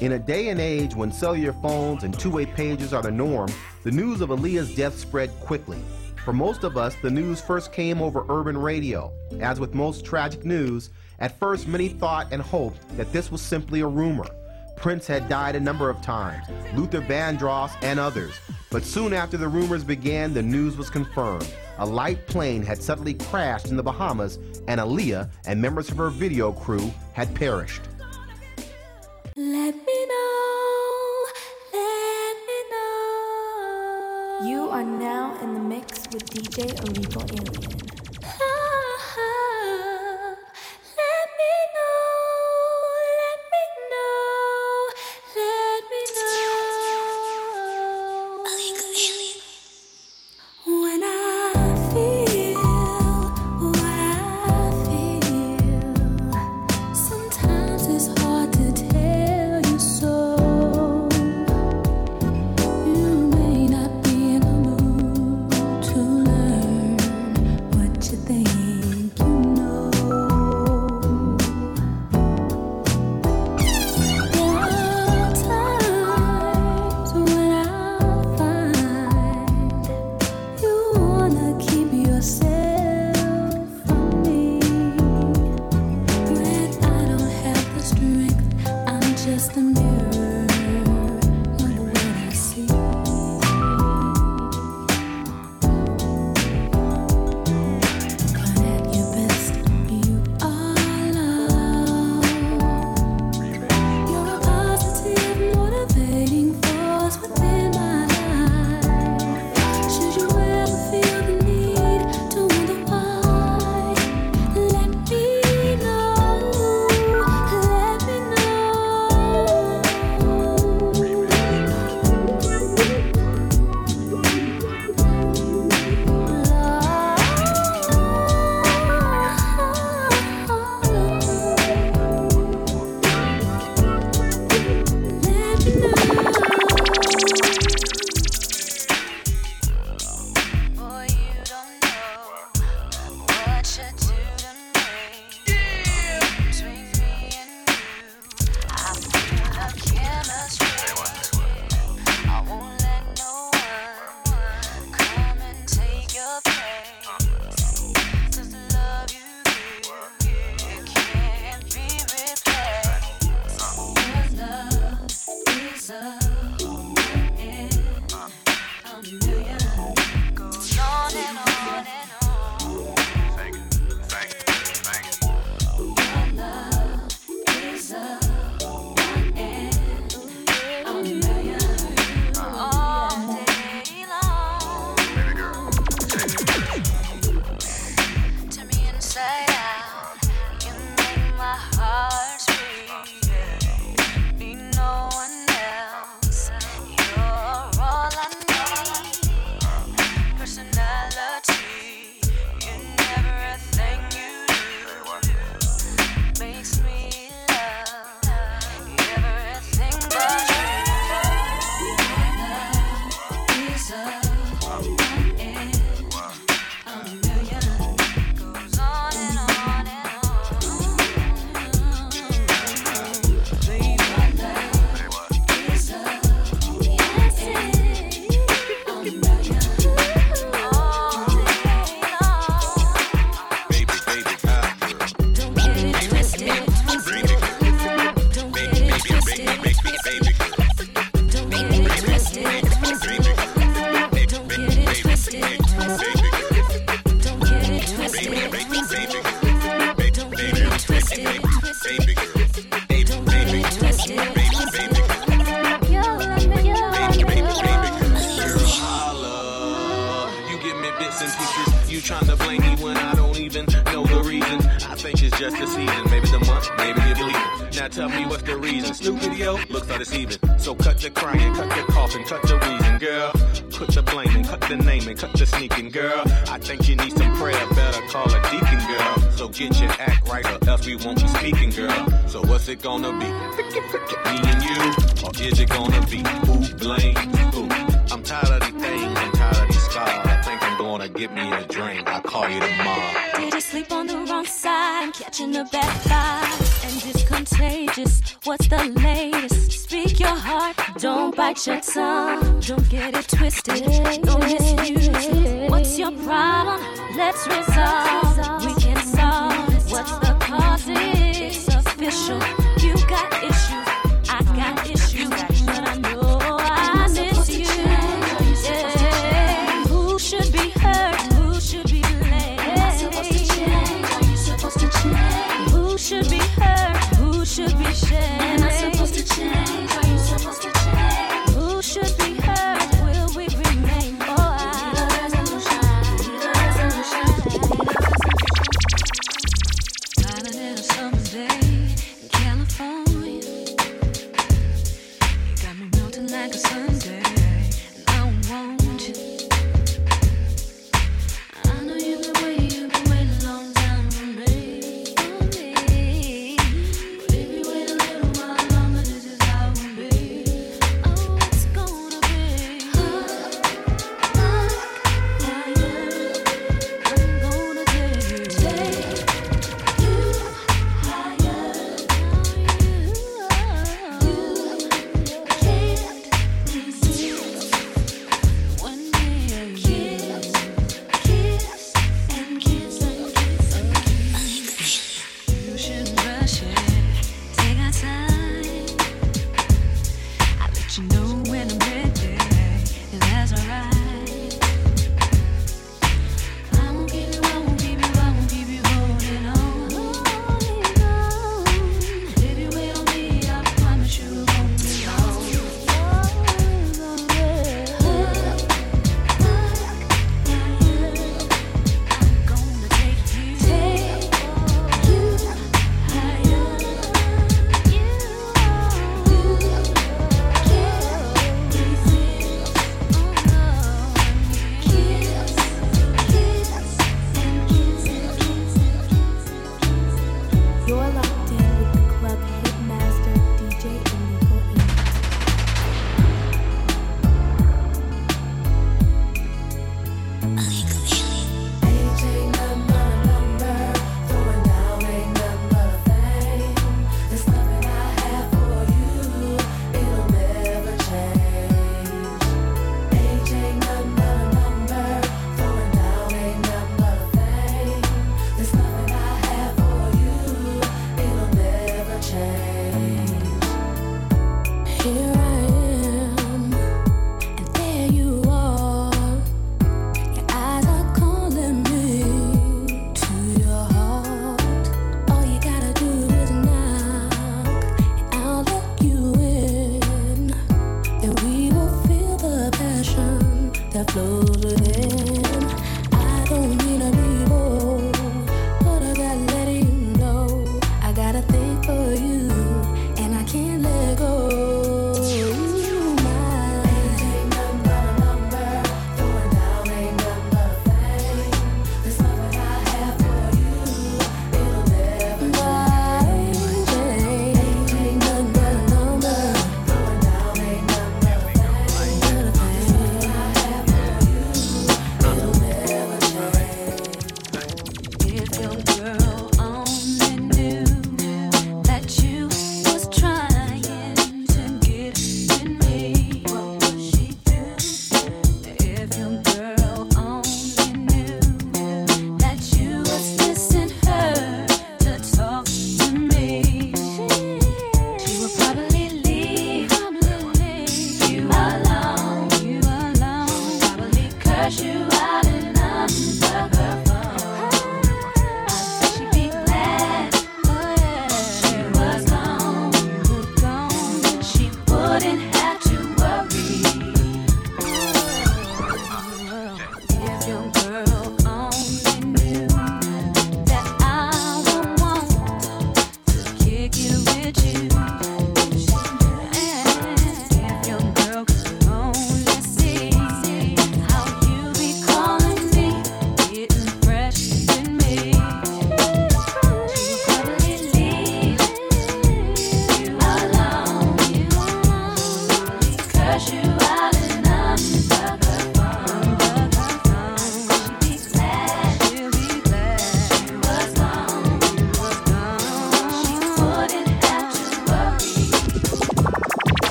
In a day and age when cellular phones and two way pages are the norm, the news of Aaliyah's death spread quickly. For most of us, the news first came over urban radio. As with most tragic news, at first many thought and hoped that this was simply a rumor. Prince had died a number of times, Luther Vandross and others. But soon after the rumors began, the news was confirmed. A light plane had suddenly crashed in the Bahamas, and Aaliyah and members of her video crew had perished. Let are now in the mix with DJ Illegal Alien. You to blame me when I don't even know the reason. I think it's just the season, maybe the month, maybe the leaving. Now tell me what's the reason. Snoop video looks so deceiving. So cut the crying, cut the coughing, cut the wheezing, girl. Put the blaming, cut the naming, cut the sneaking, girl. I think you need some prayer, better call a deacon, girl. So get your act right, or else we won't be speaking, girl. So what's it gonna be? Me and you, or is it gonna be who blame who? I'm tired of I gonna get me a drink. I'll call you tomorrow. Did you sleep on the wrong side? I'm catching a bad vibe, and it's contagious. What's the latest? Speak your heart, don't bite your tongue. Don't get it twisted, don't misuse. What's your problem? Let's resolve.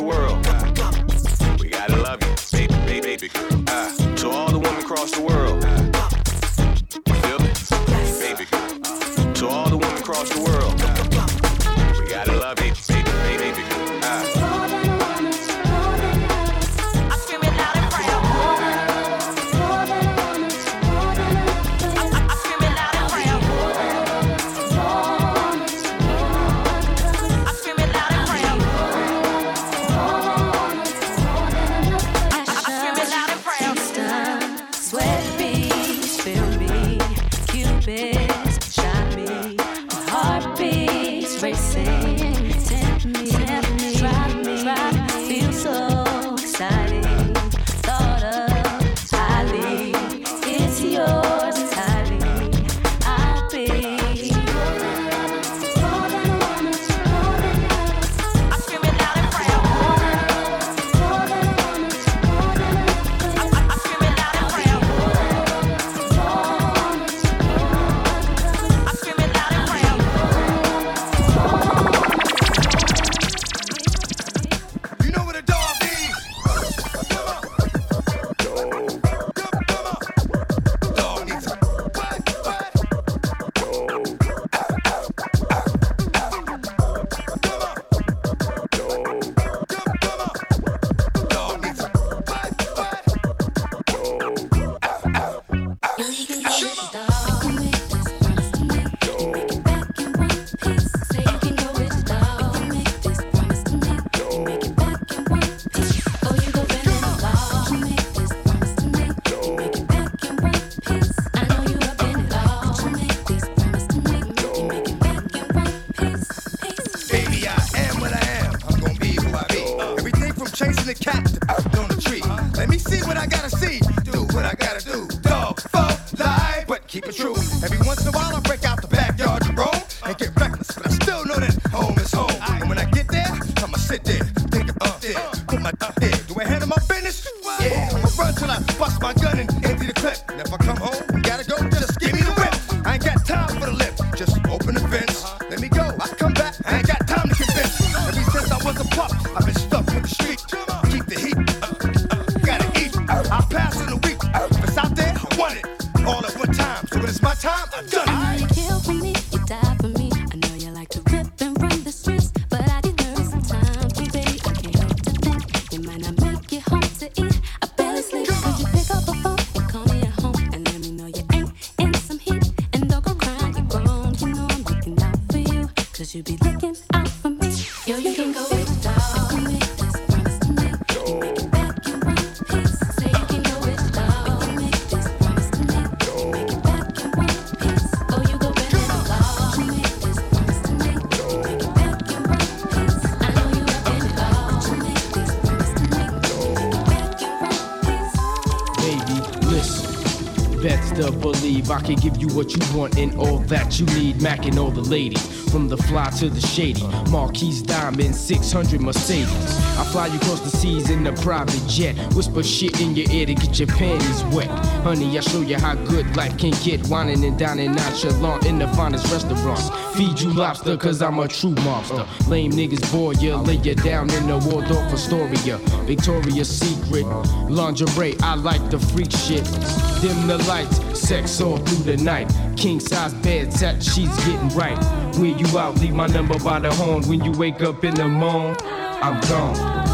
the world. eyes beside me, my heart beats racing. gotta go. to believe I can give you what you want and all that you need. Mackin' all the ladies. From the fly to the shady. Marquis Diamond, 600 Mercedes. I fly you across the seas in a private jet. Whisper shit in your ear to get your panties wet. Honey, I show you how good life can get. Whining and dining nonchalant in the finest restaurants. Feed you lobster, cause I'm a true monster. Lame niggas bore you, lay you down in the Waldorf Astoria. Victoria's Secret, lingerie, I like the freak shit. Dim the lights, sex all through the night. King size bed, that she's getting right. We you out, leave my number by the horn. When you wake up in the morn, I'm gone.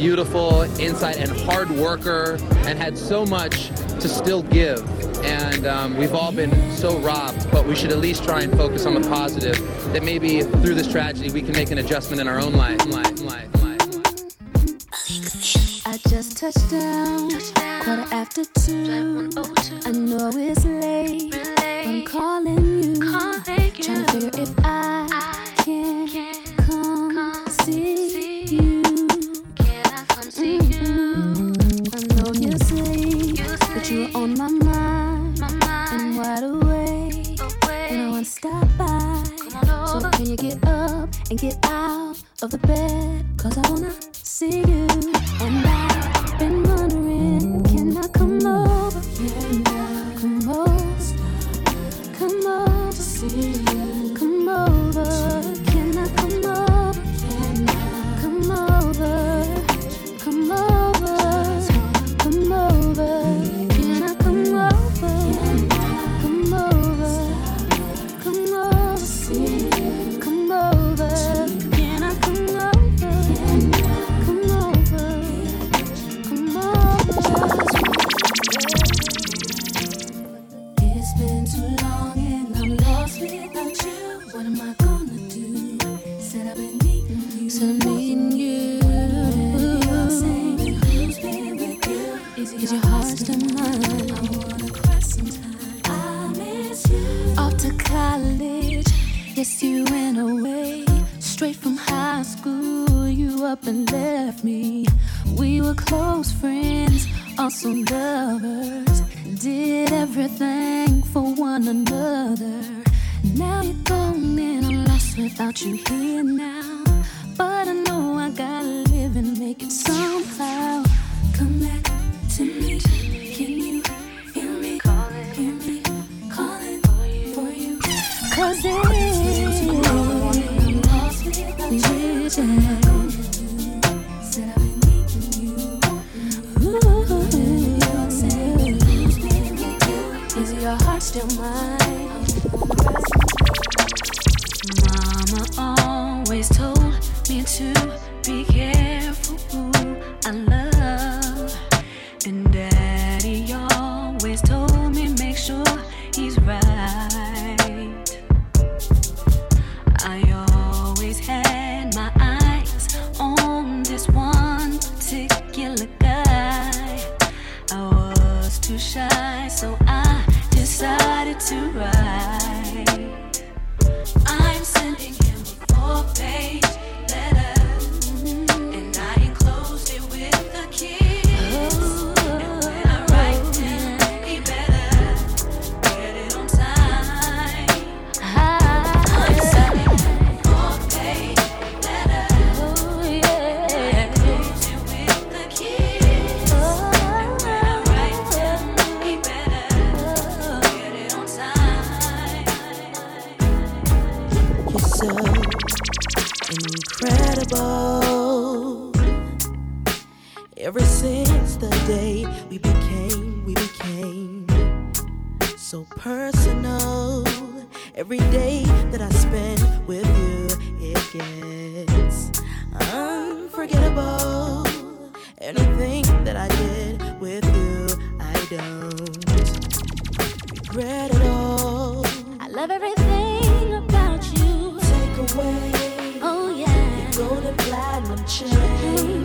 beautiful, insight, and hard worker, and had so much to still give. And um, we've all been so robbed, but we should at least try and focus on the positive that maybe through this tragedy we can make an adjustment in our own life. life, life, life I just touched down, quarter after two. I know it's late. I'm calling you, calling you. trying to figure if I and get out of the bed. Cause I wanna see you. close friends, also lovers, did everything for one another. Now you're gone and I'm lost without you here now. But I know I gotta live and make it somehow. Come back to me. Can you hear me? Calling, hear me? Calling for you. For you. Cause it's, it's, it's, it's, it's, it's, it's, still mine. Mama always told me to. Ever since the day we became, we became so personal. Every day that I spend with you, it gets unforgettable. Anything that I did with you, I don't regret at all. I love everything about you. Take away, oh yeah, you go to platinum chain.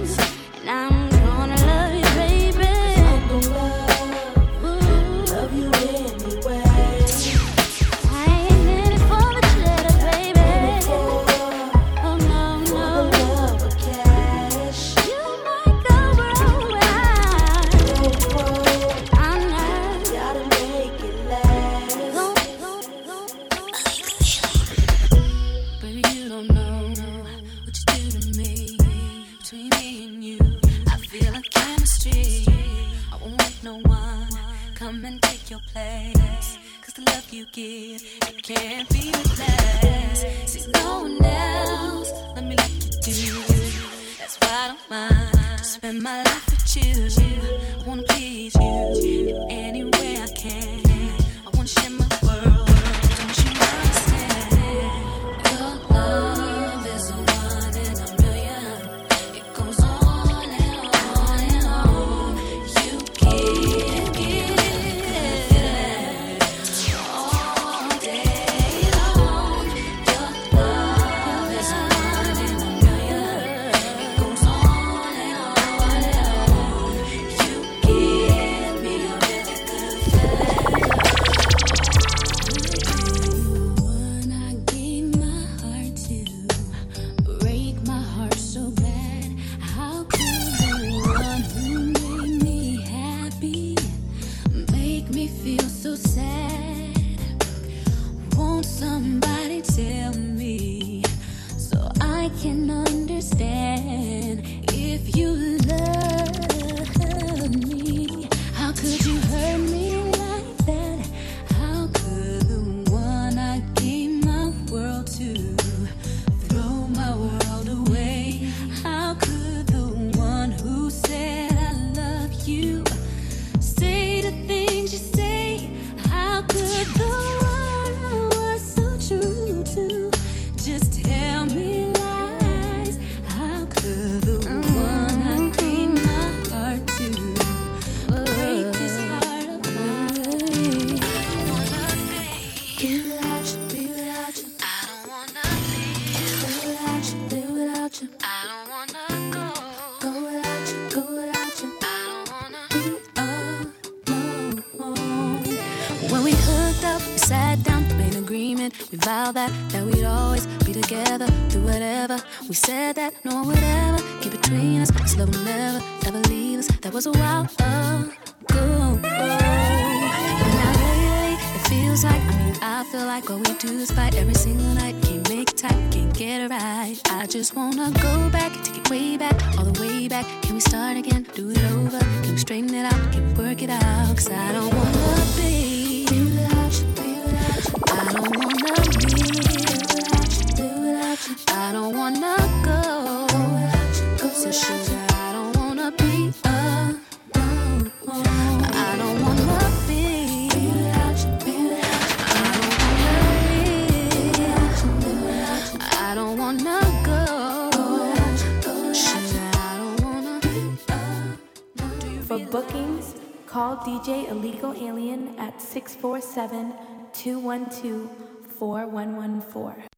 Like all we do is fight every single night. Can't make time, can't get it right. I just wanna go back, take it way back, all the way back. Can we start again, do it over? Can we straighten it out, can we work it out? Cause I don't wanna be without you, be without you. I don't wanna be like, I don't wanna go. So sugar, I don't wanna be alone. Call DJ Illegal Alien at 647 212 4114.